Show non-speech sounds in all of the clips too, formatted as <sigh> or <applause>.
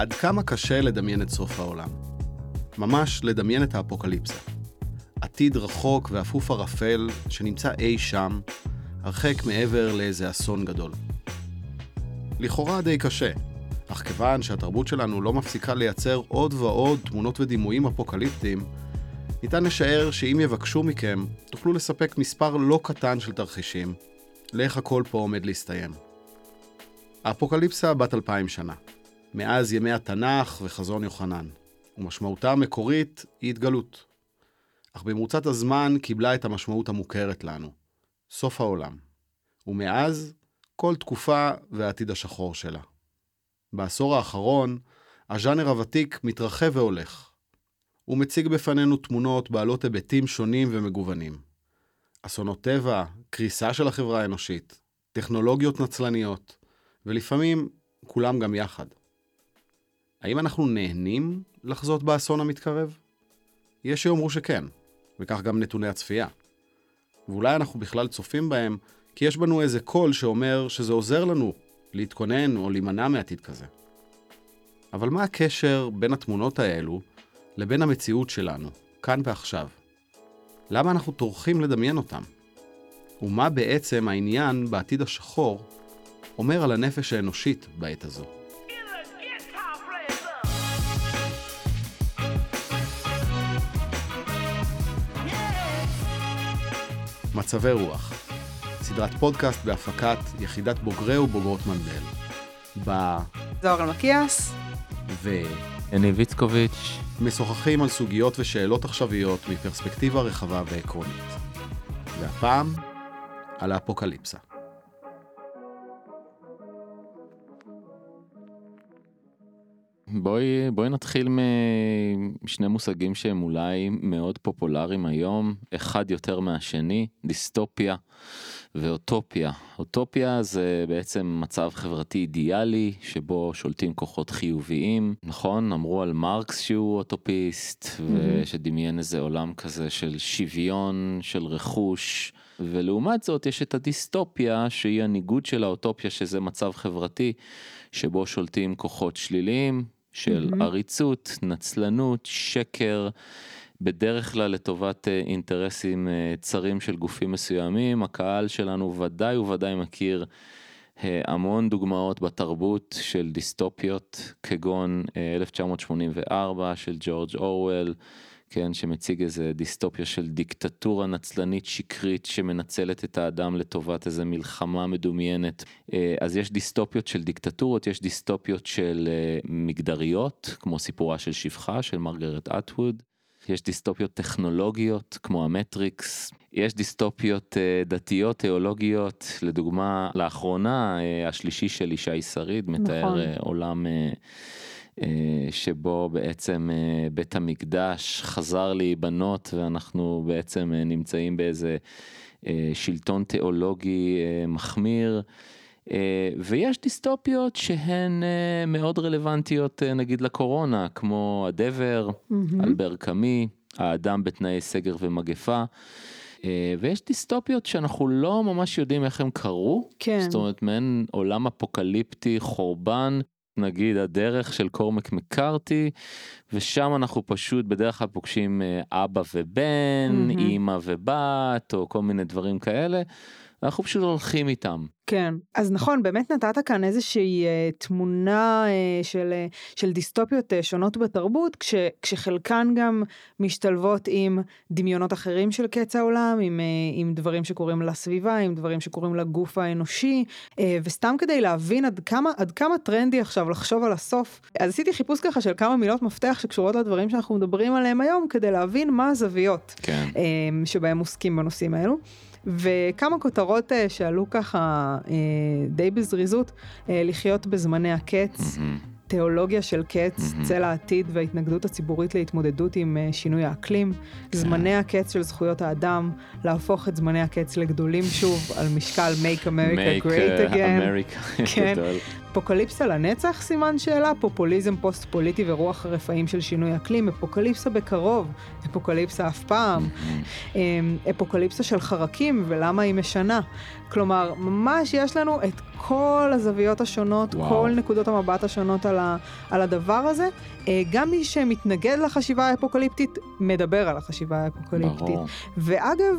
עד כמה קשה לדמיין את סוף העולם. ממש לדמיין את האפוקליפסה. עתיד רחוק ואפוף ערפל שנמצא אי שם, הרחק מעבר לאיזה אסון גדול. לכאורה די קשה, אך כיוון שהתרבות שלנו לא מפסיקה לייצר עוד ועוד תמונות ודימויים אפוקליפטיים, ניתן לשער שאם יבקשו מכם, תוכלו לספק מספר לא קטן של תרחישים לאיך הכל פה עומד להסתיים. האפוקליפסה בת אלפיים שנה, מאז ימי התנ"ך וחזון יוחנן, ומשמעותה המקורית היא התגלות. אך במרוצת הזמן קיבלה את המשמעות המוכרת לנו, סוף העולם. ומאז, כל תקופה והעתיד השחור שלה. בעשור האחרון, הז'אנר הוותיק מתרחב והולך. הוא מציג בפנינו תמונות בעלות היבטים שונים ומגוונים. אסונות טבע, קריסה של החברה האנושית, טכנולוגיות נצלניות, ולפעמים כולם גם יחד. האם אנחנו נהנים לחזות באסון המתקרב? יש שיאמרו שכן, וכך גם נתוני הצפייה. ואולי אנחנו בכלל צופים בהם כי יש בנו איזה קול שאומר שזה עוזר לנו להתכונן או להימנע מעתיד כזה. אבל מה הקשר בין התמונות האלו לבין המציאות שלנו, כאן ועכשיו? למה אנחנו טורחים לדמיין אותם? ומה בעצם העניין בעתיד השחור אומר על הנפש האנושית בעת הזו? מצבי רוח, סדרת פודקאסט בהפקת יחידת בוגרי ובוגרות מנדל. ב... זוהר אלמקיאס. ו... יניב איצקוביץ'. משוחחים על סוגיות ושאלות עכשוויות מפרספקטיבה רחבה ועקרונית. והפעם, על האפוקליפסה. בואי, בואי נתחיל משני מושגים שהם אולי מאוד פופולריים היום, אחד יותר מהשני, דיסטופיה ואוטופיה. אוטופיה זה בעצם מצב חברתי אידיאלי שבו שולטים כוחות חיוביים, נכון? אמרו על מרקס שהוא אוטופיסט mm-hmm. ושדמיין איזה עולם כזה של שוויון, של רכוש. ולעומת זאת יש את הדיסטופיה שהיא הניגוד של האוטופיה שזה מצב חברתי שבו שולטים כוחות שליליים של mm-hmm. עריצות, נצלנות, שקר, בדרך כלל לטובת אה, אינטרסים אה, צרים של גופים מסוימים. הקהל שלנו ודאי וודאי מכיר אה, המון דוגמאות בתרבות של דיסטופיות, כגון 1984 של ג'ורג' אורוול. כן, שמציג איזה דיסטופיה של דיקטטורה נצלנית שקרית שמנצלת את האדם לטובת איזה מלחמה מדומיינת. אה, אז יש דיסטופיות של דיקטטורות, יש דיסטופיות של אה, מגדריות, כמו סיפורה של שפחה של מרגרט אטווד. יש דיסטופיות טכנולוגיות כמו המטריקס, יש דיסטופיות אה, דתיות, תיאולוגיות, לדוגמה לאחרונה השלישי של ישי שריד מתאר נכון. עולם אה, שבו בעצם אה, בית המקדש חזר להיבנות ואנחנו בעצם אה, נמצאים באיזה שלטון תיאולוגי מחמיר. ויש דיסטופיות שהן מאוד רלוונטיות נגיד לקורונה, כמו הדבר, mm-hmm. אלבר קאמי, האדם בתנאי סגר ומגפה. ויש דיסטופיות שאנחנו לא ממש יודעים איך הם קרו, כן. זאת אומרת מעין עולם אפוקליפטי, חורבן, נגיד הדרך של קורמק מקארתי ושם אנחנו פשוט בדרך כלל פוגשים אה, אבא ובן, mm-hmm. אימא ובת או כל מיני דברים כאלה. ואנחנו פשוט הולכים איתם. כן, אז נכון, באמת נתת כאן איזושהי אה, תמונה אה, של, אה, של דיסטופיות אה, שונות בתרבות, כש, כשחלקן גם משתלבות עם דמיונות אחרים של קץ העולם, עם, אה, עם דברים שקורים לסביבה, עם דברים שקורים לגוף האנושי, אה, וסתם כדי להבין עד כמה, עד כמה טרנדי עכשיו לחשוב על הסוף, אז עשיתי חיפוש ככה של כמה מילות מפתח שקשורות לדברים שאנחנו מדברים עליהם היום, כדי להבין מה הזוויות כן. אה, שבהם עוסקים בנושאים האלו. וכמה כותרות uh, שעלו ככה uh, די בזריזות, uh, לחיות בזמני הקץ. תיאולוגיה של קץ, mm-hmm. צל העתיד וההתנגדות הציבורית להתמודדות עם uh, שינוי האקלים, כן. זמני הקץ של זכויות האדם, להפוך את זמני הקץ לגדולים שוב על משקל Make America make, Great uh, Again. America. כן. אפוקליפסה לנצח? סימן שאלה, פופוליזם פוסט פוליטי ורוח הרפאים של שינוי אקלים, אפוקליפסה בקרוב, אפוקליפסה אף פעם. אמ, אפוקליפסה של חרקים ולמה היא משנה. כלומר, ממש יש לנו את כל הזוויות השונות, וואו. כל נקודות המבט השונות על, ה, על הדבר הזה. אה, גם מי שמתנגד לחשיבה האפוקליפטית, מדבר על החשיבה האפוקליפטית. ברור. ואגב,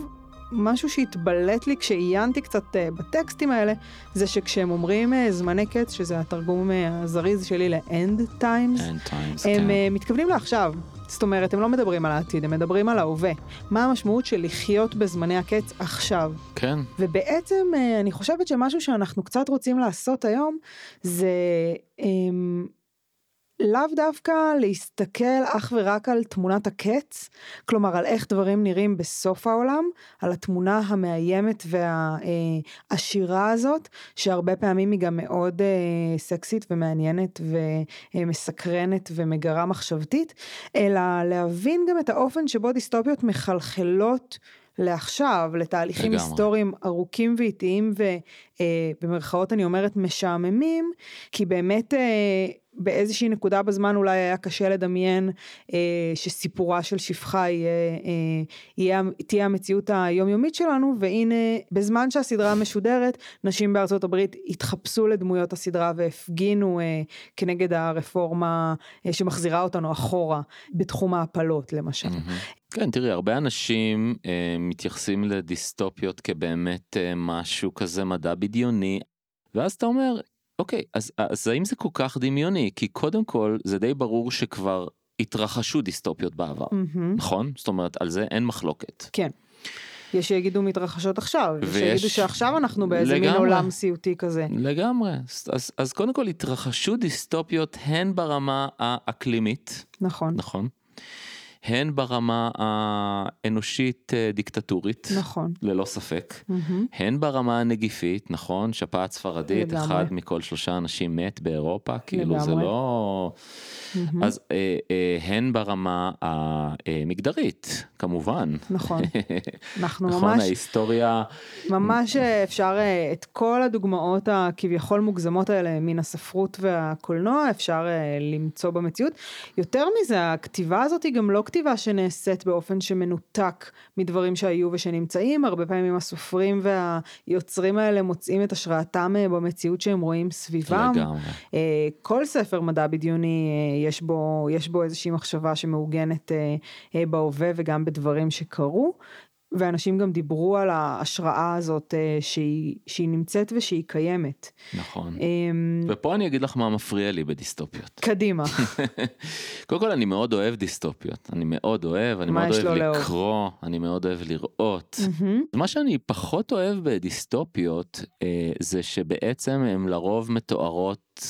משהו שהתבלט לי כשעיינתי קצת uh, בטקסטים האלה, זה שכשהם אומרים uh, זמני קץ, שזה התרגום uh, הזריז שלי ל-end times, end times, הם כן. מתכוונים לעכשיו. זאת אומרת, הם לא מדברים על העתיד, הם מדברים על ההווה. מה המשמעות של לחיות בזמני הקץ עכשיו? כן, ובעצם אה, אני חושבת שמשהו שאנחנו קצת רוצים לעשות היום זה אמ, לאו דווקא להסתכל אך ורק על תמונת הקץ, כלומר על איך דברים נראים בסוף העולם, על התמונה המאיימת והעשירה הזאת, שהרבה פעמים היא גם מאוד אה, סקסית ומעניינת ומסקרנת ומגרה מחשבתית, אלא להבין גם את האופן שבו דיסטופיות מחלחלות. לעכשיו, לתהליכים לגמרי. היסטוריים ארוכים ואיטיים ובמרכאות אני אומרת משעממים, כי באמת אה, באיזושהי נקודה בזמן אולי היה קשה לדמיין אה, שסיפורה של שפחה יהיה, אה, יהיה, תהיה המציאות היומיומית שלנו, והנה בזמן שהסדרה משודרת, נשים בארצות הברית התחפשו לדמויות הסדרה והפגינו אה, כנגד הרפורמה אה, שמחזירה אותנו אחורה בתחום ההפלות למשל. מהמם. כן, תראי, הרבה אנשים אה, מתייחסים לדיסטופיות כבאמת אה, משהו כזה מדע בדיוני, ואז אתה אומר, אוקיי, אז, אז האם זה כל כך דמיוני? כי קודם כל, זה די ברור שכבר התרחשו דיסטופיות בעבר, מהמם. נכון? זאת אומרת, על זה אין מחלוקת. כן. יש שיגידו מתרחשות עכשיו, יש ויש- שיגידו שעכשיו אנחנו באיזה מין לגמרי. עולם סיוטי כזה. לגמרי. אז, אז, אז קודם כל התרחשו דיסטופיות הן ברמה האקלימית, נכון, נכון? הן ברמה האנושית אה, דיקטטורית, נכון. ללא ספק. מהמם. הן ברמה הנגיפית, נכון? שפעת ספרדית, לגמרי. אחד מכל שלושה אנשים מת באירופה, כאילו זה לגמרי. לא... מהמם. אז אה, אה, הן ברמה המגדרית, כמובן. נכון. <laughs> אנחנו נכון, ממש, ההיסטוריה, ממש אה, אפשר אה, את כל הדוגמאות הכביכול מוגזמות האלה מן הספרות והקולנוע אפשר למצוא במציאות. יותר מזה, הכתיבה הזאת היא גם לא כתיבה שנעשית באופן שמנותק מדברים שהיו ושנמצאים, הרבה פעמים הסופרים והיוצרים האלה מוצאים את השראתם אה, במציאות שהם רואים סביבם. לגמרי. אה, כל ספר מדע בדיוני אה, יש בו, יש בו איזושהי מחשבה שמעוגנת בהווה וגם בדברים שקרו. ואנשים גם דיברו על ההשראה הזאת אה, שהיא, שהיא נמצאת ושהיא קיימת. נכון. אמ, ופה אני אגיד לך מה מפריע לי בדיסטופיות. קדימה, <laughs> קודם כל אני מאוד אוהב דיסטופיות, אני מאוד אוהב, אני מאוד אוהב לאהוב? לקרוא, אני מאוד אוהב לראות. מהמם, מה שאני פחות אוהב בדיסטופיות אה, זה שבעצם הן לרוב מתוארות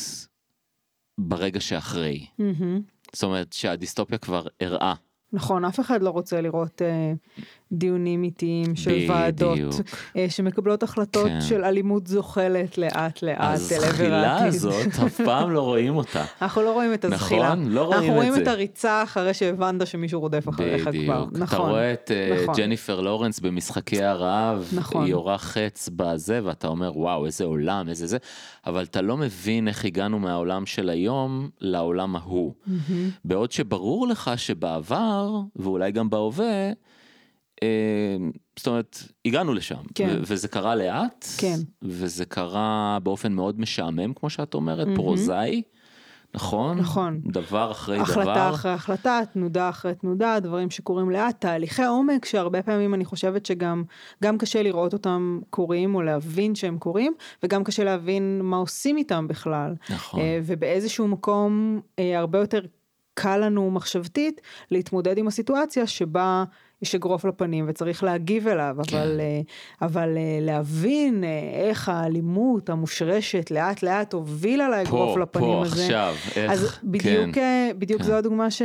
ברגע שאחרי. מהמם. זאת אומרת שהדיסטופיה כבר אירעה. נכון, אף אחד לא רוצה לראות אה, דיונים איטיים של ועדות בדיוק. אה, שמקבלות החלטות כן. של אלימות זוחלת לאט לאט עבר הזחילה. הזאת, אף פעם לא רואים אותה. <laughs> אנחנו לא רואים את הזחילה. נכון? לא רואים אנחנו את רואים זה. את הריצה אחרי שהבנת שמישהו רודף אחריך כבר. בדיוק. אתה נכון. רואה את אה, נכון. ג'ניפר לורנס במשחקי הרעב, נכון. היא יורה חץ בזה, ואתה אומר, וואו, איזה עולם, איזה זה, אבל אתה לא מבין איך הגענו מהעולם של היום לעולם ההוא. מהמם. בעוד שברור לך שבעבר, ואולי גם בהווה, זאת אומרת, הגענו לשם, כן. וזה קרה לאט, כן. וזה קרה באופן מאוד משעמם, כמו שאת אומרת, מהמם. פרוזאי, נכון? נכון. דבר אחרי החלטה דבר. אחרי החלטה, תנודה אחרי תנודה, דברים שקורים לאט, תהליכי עומק שהרבה פעמים אני חושבת שגם גם קשה לראות אותם קורים או להבין שהם קורים, וגם קשה להבין מה עושים איתם בכלל. נכון. אה, ובאיזשהו מקום אה, הרבה יותר קל לנו מחשבתית להתמודד עם הסיטואציה שבה יש אגרוף לפנים וצריך להגיב אליו, כן. אבל, אה, אבל אה, להבין אה, איך האלימות המושרשת לאט לאט הובילה לאגרוף פה, לפנים פה, הזה. עכשיו, איך, אז בדיוק, כן. בדיוק כן. זו הדוגמה ש,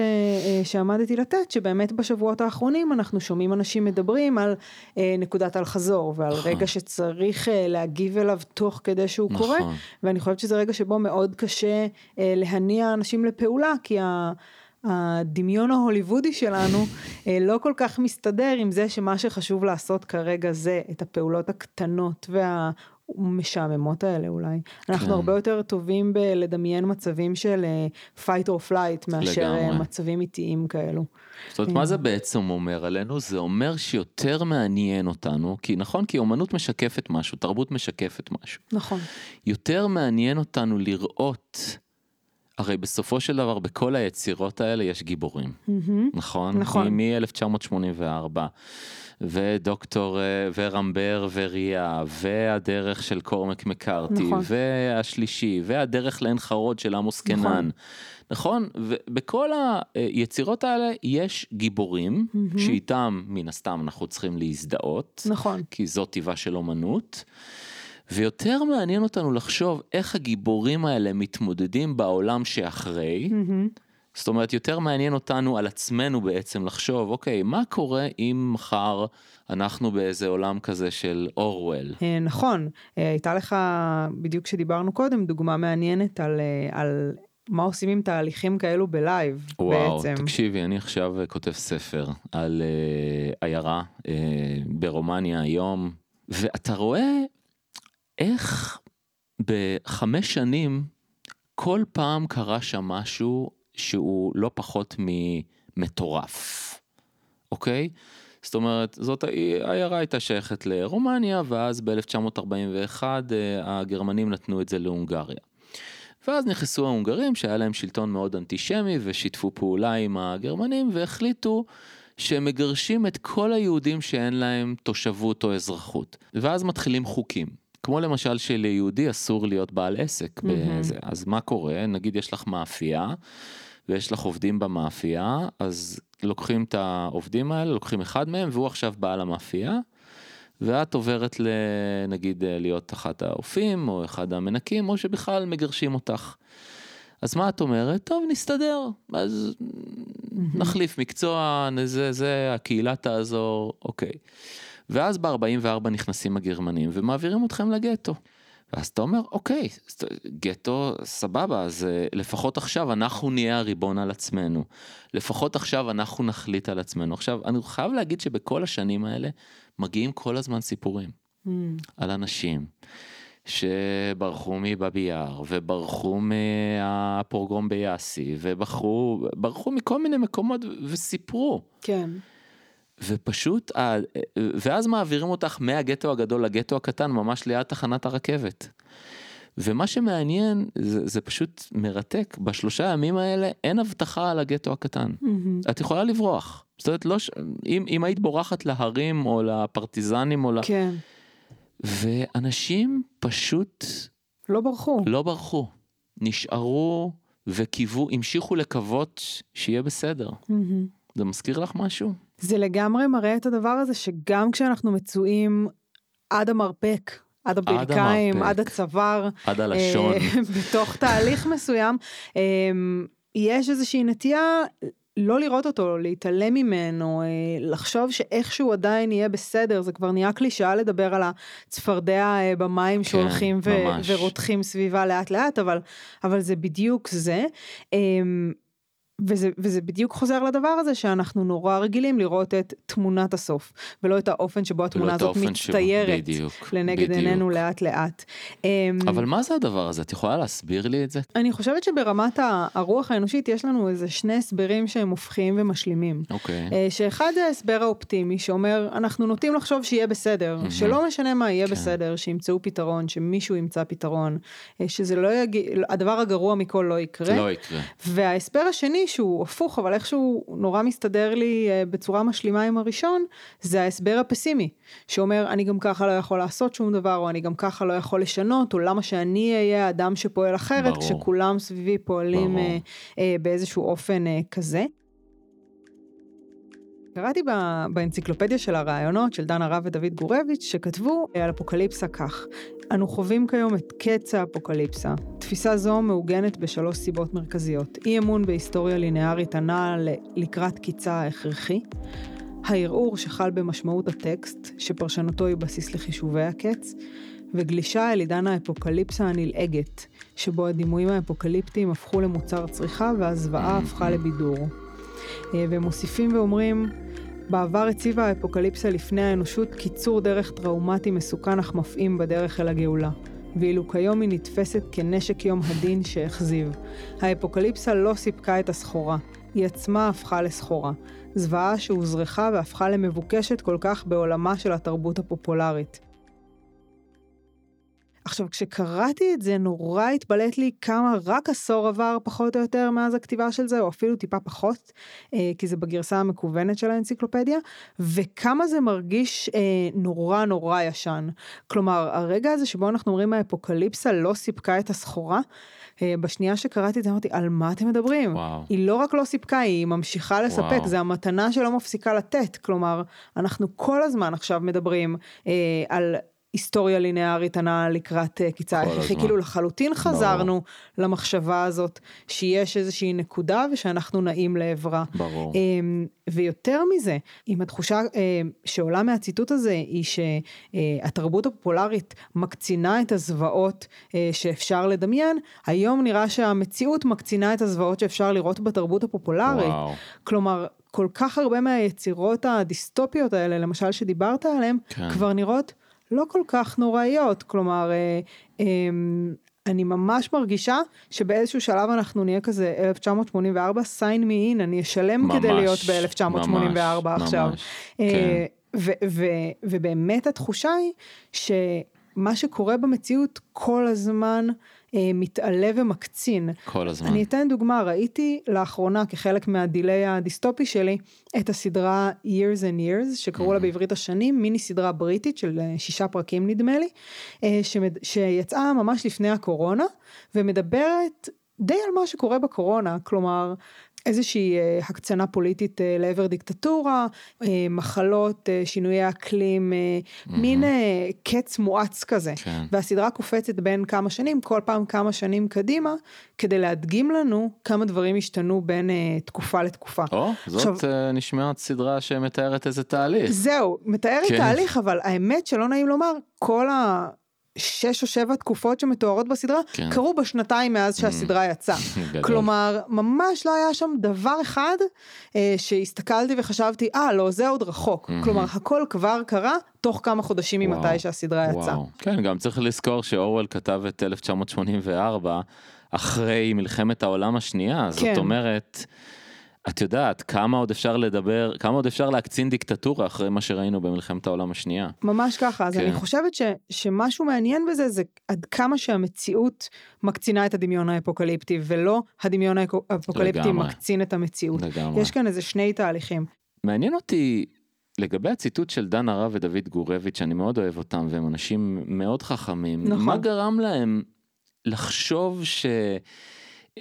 שעמדתי לתת, שבאמת בשבועות האחרונים אנחנו שומעים אנשים מדברים על נקודת אל-חזור ועל נכון. רגע שצריך להגיב אליו תוך כדי שהוא נכון. קורה, ואני חושבת שזה רגע שבו מאוד קשה להניע אנשים לפעולה, כי ה... הדמיון ההוליוודי שלנו אה, לא כל כך מסתדר עם זה שמה שחשוב לעשות כרגע זה את הפעולות הקטנות וה... המשעממות האלה אולי. אנחנו כן. הרבה יותר טובים בלדמיין מצבים של אה, fight or flight מאשר אה, לגמרי. מצבים איטיים כאלו. זאת אומרת, מה זה בעצם אומר עלינו? זה אומר שיותר מעניין אותנו, כי נכון, כי אומנות משקפת משהו, תרבות משקפת משהו. נכון. יותר מעניין אותנו לראות, הרי בסופו של דבר בכל היצירות האלה יש גיבורים, מהמם. נכון? נכון. מ-1984, ודוקטור אה, ורמבר וריאה, והדרך של קורמק מקארתי, נכון. והשלישי, והדרך לעין חרוד של עמוס נכון. קנן. נכון? ובכל היצירות האלה יש גיבורים, מהמם. שאיתם מן הסתם אנחנו צריכים להזדהות, נכון. כי זאת טיבה של אומנות. ויותר מעניין אותנו לחשוב איך הגיבורים האלה מתמודדים בעולם שאחרי. מהמם. זאת אומרת, יותר מעניין אותנו על עצמנו בעצם לחשוב, אוקיי, מה קורה אם מחר אנחנו באיזה עולם כזה של אורוול? אה, נכון, אה, הייתה לך, בדיוק כשדיברנו קודם, דוגמה מעניינת על, אה, על מה עושים עם תהליכים כאלו בלייב וואו, בעצם. תקשיבי, אני עכשיו כותב ספר על אה, עיירה אה, ברומניה היום, ואתה רואה איך בחמש שנים כל פעם קרה שם משהו שהוא לא פחות ממטורף, אוקיי? זאת אומרת, זאת העיירה הייתה שייכת לרומניה, ואז ב-1941 הגרמנים נתנו את זה להונגריה. ואז נכנסו ההונגרים שהיה להם שלטון מאוד אנטישמי ושיתפו פעולה עם הגרמנים והחליטו שהם מגרשים את כל היהודים שאין להם תושבות או אזרחות. ואז מתחילים חוקים. כמו למשל שליהודי אסור להיות בעל עסק. בזה. אז מה קורה? נגיד יש לך מאפייה ויש לך עובדים במאפייה, אז לוקחים את העובדים האלה, לוקחים אחד מהם והוא עכשיו בעל המאפייה. ואת עוברת ל... נגיד אה, להיות אחת האופים או אחד המנקים או שבכלל מגרשים אותך. אז מה את אומרת? טוב נסתדר, אז נחליף מקצוע, זה, זה, הקהילה תעזור, אוקיי. ואז ב-44 נכנסים הגרמנים ומעבירים אתכם לגטו. ואז אתה אומר, אוקיי, גטו, סבבה, אז אה, לפחות עכשיו אנחנו נהיה הריבון על עצמנו. לפחות עכשיו אנחנו נחליט על עצמנו. עכשיו, אני חייב להגיד שבכל השנים האלה מגיעים כל הזמן סיפורים מהמם. על אנשים שברחו מבאבי יאר, וברחו מהפורגרום ביאסי, וברחו ברחו מכל מיני מקומות וסיפרו. כן. ופשוט, ואז מעבירים אותך מהגטו הגדול לגטו הקטן, ממש ליד תחנת הרכבת. ומה שמעניין, זה, זה פשוט מרתק, בשלושה ימים האלה אין הבטחה על הגטו הקטן. מהמם. את יכולה לברוח. זאת אומרת, לא ש... אם, אם היית בורחת להרים או לפרטיזנים או ל... כן. ואנשים פשוט לא ברחו. לא ברחו, נשארו וקיוו, המשיכו לקוות שיהיה בסדר. מהמם. זה מזכיר לך משהו? זה לגמרי מראה את הדבר הזה שגם כשאנחנו מצויים עד המרפק, עד הברכיים, המרפק. עד הצוואר, עד הלשון. אה, <laughs> בתוך תהליך מסוים, אה, יש איזושהי נטייה לא לראות אותו, להתעלם ממנו, אה, לחשוב שאיכשהו עדיין יהיה בסדר, זה כבר נהיה קלישאה לדבר על הצפרדע אה, במים כן, שהולכים ו- ממש. ורותחים סביבה לאט לאט, אבל, אבל זה בדיוק זה. וזה, וזה בדיוק חוזר לדבר הזה שאנחנו נורא רגילים לראות את תמונת הסוף, ולא את האופן שבו התמונה הזאת מצטיירת בדיוק, לנגד בדיוק. עינינו לאט לאט. אמ, אבל מה זה הדבר הזה? את יכולה להסביר לי את זה? אני חושבת שברמת הרוח האנושית יש לנו איזה שני הסברים שהם הופכים ומשלימים. אוקיי. אה, שאחד זה ההסבר האופטימי שאומר אנחנו נוטים לחשוב שיהיה בסדר, מהמם. שלא משנה מה יהיה כן. בסדר, שימצאו פתרון, שמישהו ימצא פתרון, אה, שזה לא יגיע, הדבר הגרוע מכל לא יקרה. לא יקרה. וההסבר השני שהוא הפוך אבל איכשהו נורא מסתדר לי אה, בצורה משלימה עם הראשון זה ההסבר הפסימי שאומר אני גם ככה לא יכול לעשות שום דבר או אני גם ככה לא יכול לשנות או למה שאני אהיה האדם שפועל אחרת ברור. כשכולם סביבי פועלים ברור. אה, אה, באיזשהו אופן כזה. קראתי באנציקלופדיה של הרעיונות של דן הרב ודוד גורביץ' שכתבו אה, על אפוקליפסה כך: אנו חווים כיום את קץ האפוקליפסה. תפיסה זו מעוגנת בשלוש סיבות מרכזיות: אי אמון בהיסטוריה לינארית הנעה לקראת קיצה ההכרחי, הערעור שחל במשמעות הטקסט, שפרשנותו היא בסיס לחישובי הקץ, וגלישה אל עידן האפוקליפסה הנלעגת, שבו הדימויים האפוקליפטיים הפכו למוצר צריכה והזוועה הפכה לבידור. אה, והם מוסיפים ואומרים, בעבר הציבה האפוקליפסה לפני האנושות קיצור דרך טראומטי מסוכן אך מפעים בדרך אל הגאולה. ואילו כיום היא נתפסת כנשק יום הדין שהכזיב. האפוקליפסה לא סיפקה את הסחורה, היא עצמה הפכה לסחורה. זוועה שהוזרחה והפכה למבוקשת כל כך בעולמה של התרבות הפופולרית. עכשיו, כשקראתי את זה, נורא התבלט לי כמה רק עשור עבר פחות או יותר מאז הכתיבה של זה, או אפילו טיפה פחות, אה, כי זה בגרסה המקוונת של האנציקלופדיה, וכמה זה מרגיש אה, נורא נורא ישן. כלומר, הרגע הזה שבו אנחנו אומרים האפוקליפסה לא סיפקה את הסחורה, אה, בשנייה שקראתי את זה אמרתי, על מה אתם מדברים? וואו. היא לא רק לא סיפקה, היא ממשיכה לספק, וואו. זה המתנה שלא מפסיקה לתת. כלומר, אנחנו כל הזמן עכשיו מדברים אה, על... היסטוריה ליניארית הנעה לקראת אה, קיצה הזמן. כאילו לחלוטין חזרנו למחשבה הזאת שיש איזושהי נקודה ושאנחנו נעים לעברה. ברור. אמ, ויותר מזה, אם התחושה אמ, שעולה מהציטוט הזה היא שהתרבות הפופולרית מקצינה את הזוועות אה, שאפשר לדמיין, היום נראה שהמציאות מקצינה את הזוועות שאפשר לראות בתרבות הפופולרית. וואו. כלומר, כל כך הרבה מהיצירות הדיסטופיות האלה, למשל שדיברת עליהן, כן. כבר נראות לא כל כך נוראיות. כלומר, אה, אה, אני ממש מרגישה שבאיזשהו שלב אנחנו נהיה כזה 1984, sign me in, אני אשלם כדי להיות ב-1984 ממש, עכשיו. ממש, אה, כן. ו- ו- ובאמת התחושה היא שמה שקורה במציאות כל הזמן מתעלה ומקצין. כל הזמן. אני אתן דוגמה, ראיתי לאחרונה כחלק מהדיליי הדיסטופי שלי את הסדרה Years and Years שקראו לה בעברית השנים, מיני סדרה בריטית של אה, שישה פרקים נדמה לי, אה, שמד... שיצאה ממש לפני הקורונה ומדברת די על מה שקורה בקורונה, כלומר איזושהי אה, הקצנה פוליטית אה, לעבר דיקטטורה, אה, מחלות, שינויי אקלים, מין קץ מואץ כזה. כן. והסדרה קופצת בין כמה שנים, כל פעם כמה שנים קדימה, כדי להדגים לנו כמה דברים השתנו בין תקופה לתקופה. או, זאת עכשיו- נשמעת סדרה שמתארת איזה תהליך. זהו, מתאר לי כן. תהליך, אבל האמת שלא נעים לומר, כל השש או שבע תקופות שמתוארות בסדרה, כן. קרו בשנתיים מאז שהסדרה יצאה. <laughs> כלומר, ממש לא היה שם דבר אחד אה, שהסתכלתי וחשבתי, אה, לא, זה עוד רחוק. כלומר, הכל כבר קרה תוך כמה חודשים ממתי שהסדרה יצאה. כן, גם צריך לזכור שאורוול כתב את 1984 אחרי מלחמת העולם השנייה, זאת כן. אומרת, את יודעת, כמה עוד אפשר לדבר, כמה עוד אפשר להקצין דיקטטורה אחרי מה שראינו במלחמת העולם השנייה. ממש ככה, אז כן. אני חושבת ש, שמשהו מעניין בזה זה עד כמה שהמציאות מקצינה את הדמיון האפוקליפטי, ולא הדמיון האפוקליפטי לגמרי. מקצין את המציאות. לגמרי. יש כאן איזה שני תהליכים. מעניין אותי לגבי הציטוט של דן הרב ודוד גורביץ', אני מאוד אוהב אותם, והם אנשים מאוד חכמים. נכון. מה גרם להם לחשוב ש...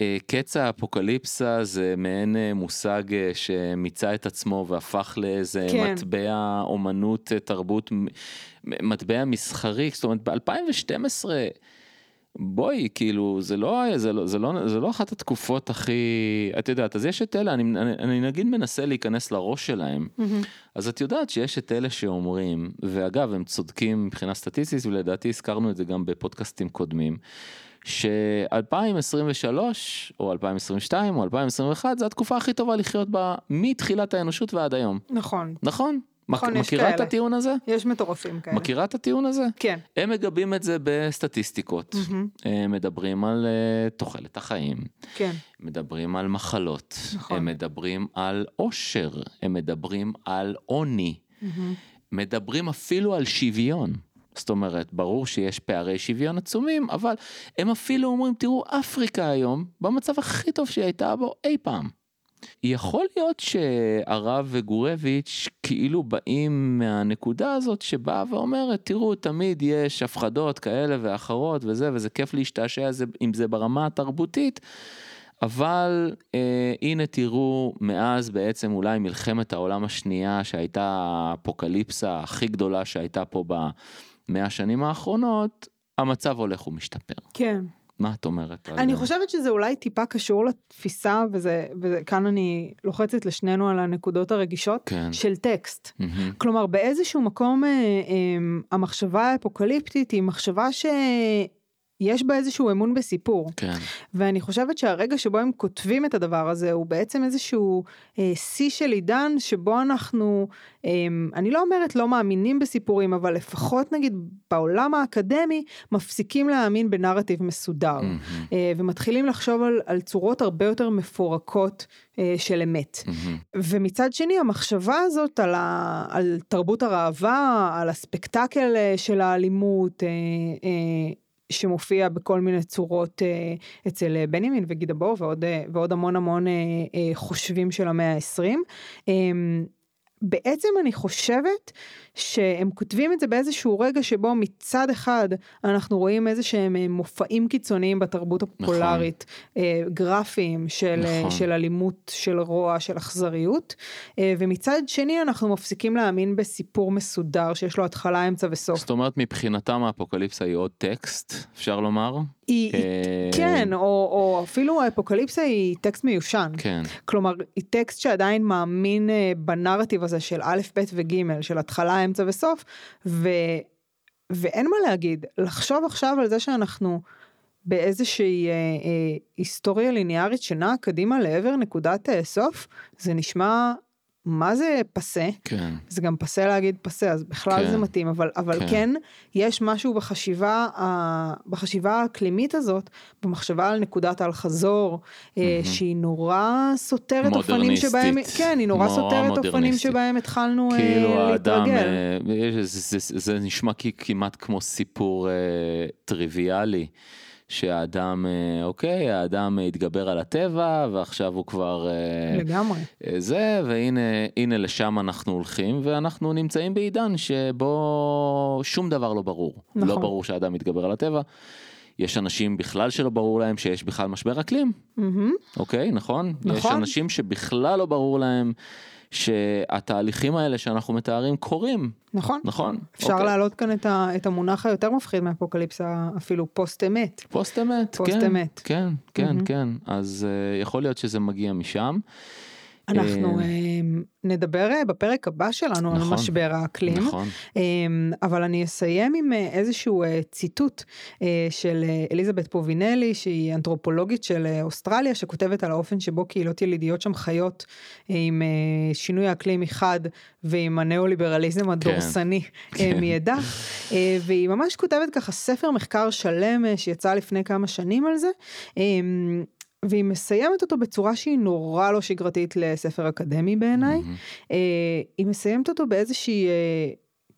אה, קץ האפוקליפסה זה מעין אה, מושג אה, שמיצה את עצמו והפך לאיזה כן. מטבע אומנות תרבות מטבע מסחרי זאת אומרת ב2012 בואי כאילו זה לא זה לא זה לא זה לא אחת התקופות הכי את יודעת אז יש את אלה אני, אני, אני נגיד מנסה להיכנס לראש שלהם אז את יודעת שיש את אלה שאומרים ואגב הם צודקים מבחינה סטטיסטית ולדעתי הזכרנו את זה גם בפודקאסטים קודמים. ש-2023 או 2022 או 2021 זה התקופה הכי טובה לחיות בה מתחילת האנושות ועד היום, נכון. נכון? נכון, מכ- מכירה את כאלה. הטיעון הזה? יש מטורפים כאלה. מכירה את הטיעון הזה? כן. הם מגבים את זה בסטטיסטיקות, מהמם. הם מדברים על אה, תוחלת החיים, כן. מדברים על מחלות, נכון. הם מדברים על עושר, הם מדברים על עוני, מהמם. מדברים אפילו על שוויון. זאת אומרת, ברור שיש פערי שוויון עצומים, אבל הם אפילו אומרים, תראו, אפריקה היום במצב הכי טוב שהיא הייתה בו אי פעם. יכול להיות שהרב וגורביץ' כאילו באים מהנקודה הזאת שבאה ואומרת, תראו, תמיד יש הפחדות כאלה ואחרות וזה, וזה כיף להשתעשע עם זה ברמה התרבותית, אבל אה, הנה תראו, מאז בעצם אולי מלחמת העולם השנייה שהייתה האפוקליפסה הכי גדולה שהייתה פה במאה השנים האחרונות, המצב הולך ומשתפר. כן. מה את אומרת? על אני זה? חושבת שזה אולי טיפה קשור לתפיסה, וזה, וכאן אני לוחצת לשנינו על הנקודות הרגישות, כן. של טקסט. מהמם. כלומר, באיזשהו מקום אה, אה, המחשבה האפוקליפטית היא מחשבה יש בה איזשהו אמון בסיפור. כן. ואני חושבת שהרגע שבו הם כותבים את הדבר הזה הוא בעצם איזשהו אה, שיא של עידן שבו אנחנו, אה, אני לא אומרת לא מאמינים בסיפורים, אבל לפחות נגיד בעולם האקדמי מפסיקים להאמין בנרטיב מסודר. מהמם. אה, ומתחילים לחשוב על, על צורות הרבה יותר מפורקות אה, של אמת. מהמם. ומצד שני המחשבה הזאת על, ה, על תרבות הראווה, על הספקטקל אה, של האלימות, אה, אה, שמופיע בכל מיני צורות אה, אצל אה, בנימין וגידה בור ועוד, אה, ועוד המון המון חושבים של המאה ה-20. בעצם אני חושבת שהם כותבים את זה באיזשהו רגע שבו מצד אחד אנחנו רואים איזה שהם אה, מופעים קיצוניים בתרבות הפופולרית, אה, גרפיים של, אה, נכון. של אלימות, של רוע, של אכזריות, ומצד שני אנחנו מפסיקים להאמין בסיפור מסודר שיש לו התחלה, אמצע וסוף. זאת אומרת מבחינתם האפוקליפסה היא עוד טקסט, אפשר לומר? היא, היא, אה, כן, או, או אפילו האפוקליפסה היא טקסט מיושן. כן. כלומר, היא טקסט שעדיין מאמין אה, בנרטיב הזה של א', ב' וג', של התחלה, אמצע וסוף, ו, ואין מה להגיד. לחשוב עכשיו על זה שאנחנו באיזושהי אה, אה, היסטוריה ליניארית שנעה קדימה לעבר נקודת אה, סוף, זה נשמע, מה זה פסה? כן. זה גם פסה להגיד פסה, אז בכלל כן. זה מתאים, אבל, אבל כן. כן. יש משהו בחשיבה, בחשיבה האקלימית הזאת, במחשבה על נקודת האל-חזור, אה, שהיא נורא סותרת אופנים שבהם. כן, היא נורא סותרת אופנים. שבהם התחלנו אה, כאילו האדם, להתרגל. אה, יש- זה, זה, זה נשמע כמעט כמו סיפור אה, טריוויאלי, שהאדם, אה, אוקיי, האדם התגבר על הטבע ועכשיו הוא כבר אה, לגמרי. אה, זה, והנה הנה לשם אנחנו הולכים, ואנחנו נמצאים בעידן שבו שום דבר לא ברור. נכון. לא ברור שהאדם מתגבר על הטבע. יש אנשים בכלל שלא ברור להם שיש בכלל משבר אקלים, מהמם. אוקיי, נכון? יש נכון. אנשים שבכלל לא ברור להם שהתהליכים האלה שאנחנו מתארים קורים, נכון. נכון? אפשר אוקיי. להעלות כאן את, ה, את המונח היותר מפחיד מאפוקליפסה, אפילו פוסט אמת. פוסט אמת, פוסט כן, אמת. כן, כן, מהמם. כן, אז uh, יכול להיות שזה מגיע משם. אנחנו אה, אה, נדבר אה, בפרק הבא שלנו על נכון. משבר האקלים. נכון, אמ, אבל אני אסיים עם אה, איזשהו אה, ציטוט של אליזבת פובינלי שהיא אנתרופולוגית של אוסטרליה שכותבת על האופן שבו קהילות ילידיות שם חיות עם שינוי האקלים מחד ועם הניאו-ליברליזם הדורסני אה, כן. מאידך והיא ממש כותבת ככה ספר מחקר שלם שיצא לפני כמה שנים על זה. והיא מסיימת אותו בצורה שהיא נורא לא שגרתית לספר אקדמי בעיניי. מהמם. אה, היא מסיימת אותו באיזושהי אה,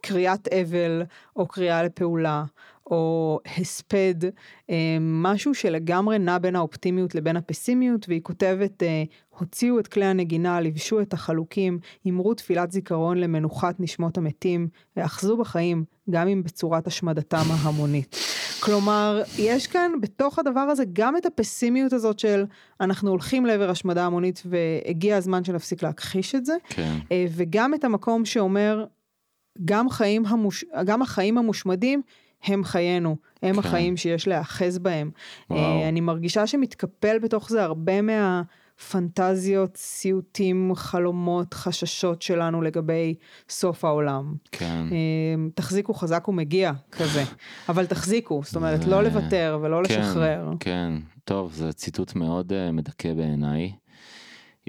קריאת אבל או קריאה לפעולה או הספד, אה, משהו שלגמרי נע בין האופטימיות לבין הפסימיות והיא כותבת אה, הוציאו את כלי הנגינה, לבשו את החלוקים, אמרו תפילת זיכרון למנוחת נשמות המתים, ואחזו בחיים גם אם בצורת השמדתם ההמונית. כלומר, יש כאן בתוך הדבר הזה גם את הפסימיות הזאת של אנחנו הולכים לעבר השמדה המונית והגיע הזמן שנפסיק להכחיש את זה, כן, אה, וגם את המקום שאומר גם, חיים המוש... גם החיים המושמדים הם חיינו, הם כן. החיים שיש להיאחז בהם. וואו. אה, אני מרגישה שמתקפל בתוך זה הרבה מהפנטזיות, סיוטים, חלומות, חששות שלנו לגבי סוף העולם. כן. אה, תחזיקו חזק ומגיע כזה, אבל תחזיקו, זאת אומרת לא לוותר ולא כן, לשחרר. כן, טוב, זה ציטוט מאוד uh, מדכא בעיניי.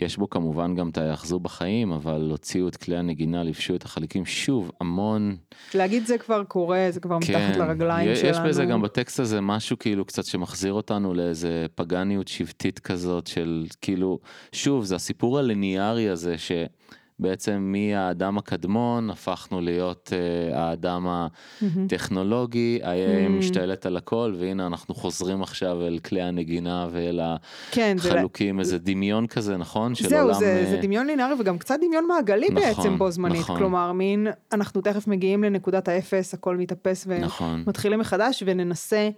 יש בו כמובן גם את היאחזו בחיים, אבל הוציאו את כלי הנגינה, לבשו את החלקים שוב, המון. להגיד זה כבר קורה, זה כבר מתחת לרגליים כן. יש, שלנו. יש בזה גם בטקסט הזה משהו כאילו קצת שמחזיר אותנו לאיזה פגניות שבטית כזאת של כאילו, שוב, זה הסיפור הליניארי הזה שבעצם מהאדם הקדמון הפכנו להיות uh, האדם הטכנולוגי, היה Mm. משתלט על הכל, והנה אנחנו חוזרים עכשיו אל כלי הנגינה ואל כן, זה... החלוקים, איזה דמיון כזה, נכון? זהו, עולם, זה, אה, זה דמיון לינארי וגם קצת דמיון מעגלי נכון, בעצם בו זמנית. נכון. כלומר, מין, אנחנו תכף מגיעים לנקודת האפס, הכל מתאפס נכון. ומתחילים מחדש וננסה,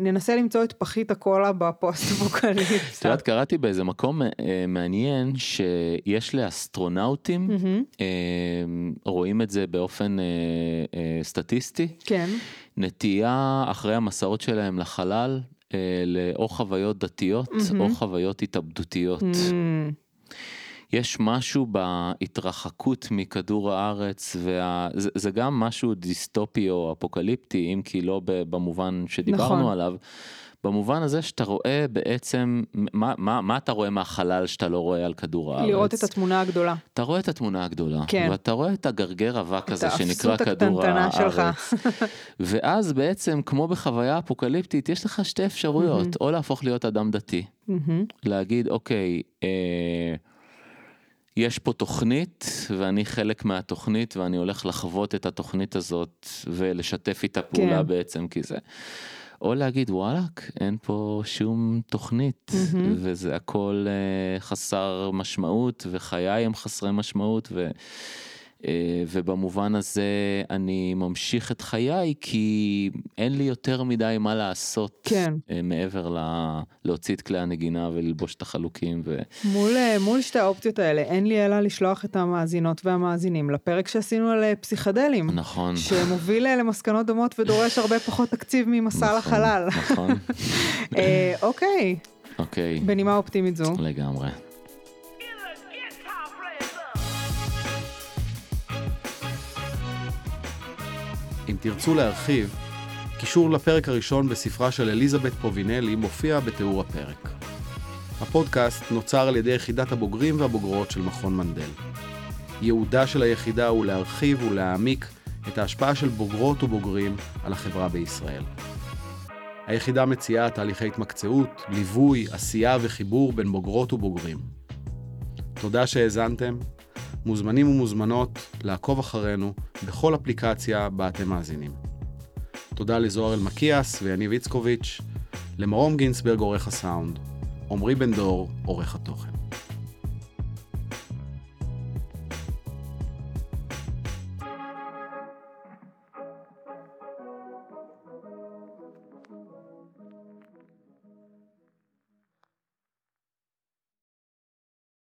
ננסה למצוא את פחית הקולה בפוסט את אפוקליפסה. יודעת, קראתי באיזה מקום אה, מעניין שיש לאסטרונאוטים, אה, רואים את זה באופן אה, אה, סטטיסטי, כן, נטייה אחרי המסעות שלהם לחלל, אה, לאו חוויות דתיות. או חוויות התאבדותיות. יש משהו בהתרחקות מכדור הארץ, וזה זה גם משהו דיסטופי או אפוקליפטי, אם כי לא במובן שדיברנו נכון. עליו. במובן הזה שאתה רואה בעצם, מה, מה, מה אתה רואה מהחלל שאתה לא רואה על כדור הארץ? לראות את התמונה הגדולה. אתה רואה את התמונה הגדולה, כן. ואתה רואה את הגרגר אבק הזה שנקרא האפסות כדור הקטנטנה הארץ. שלך. <laughs> ואז בעצם, כמו בחוויה אפוקליפטית, יש לך שתי אפשרויות, או להפוך להיות אדם דתי, מהמם. להגיד, אוקיי, אה, יש פה תוכנית, ואני חלק מהתוכנית, ואני הולך לחוות את התוכנית הזאת, ולשתף איתה פעולה כן. בעצם, כי זה... או להגיד וואלאק אין פה שום תוכנית מהמם. וזה הכל אה, חסר משמעות וחיי הם חסרי משמעות ו, ובמובן הזה אני ממשיך את חיי כי אין לי יותר מדי מה לעשות כן. אה, מעבר ל... להוציא את כלי הנגינה וללבוש את החלוקים ו... מול, אה, מול שתי האופציות האלה, אין לי אלא לשלוח את המאזינות והמאזינים לפרק שעשינו על אה, פסיכדלים. נכון. שמוביל אה, למסקנות דומות ודורש הרבה פחות תקציב ממסע נכון, לחלל. נכון, <laughs> אה, אוקיי, אוקיי, בנימה אופטימית זו. לגמרי. אם תרצו להרחיב, קישור לפרק הראשון בספרה של אליזבת פובינלי מופיע בתיאור הפרק. הפודקאסט נוצר על ידי יחידת הבוגרים והבוגרות של מכון מנדל. ייעודה של היחידה הוא להרחיב ולהעמיק את ההשפעה של בוגרות ובוגרים על החברה בישראל. היחידה מציעה תהליכי התמקצעות, ליווי, עשייה וחיבור בין בוגרות ובוגרים. תודה שהאזנתם. מוזמנים ומוזמנות לעקוב אחרינו בכל אפליקציה בה אתם מאזינים. תודה לזוהר אלמקיאס ויניב איצקוביץ', למרום גינסברג עורך הסאונד, עמרי בן דור עורך התוכן.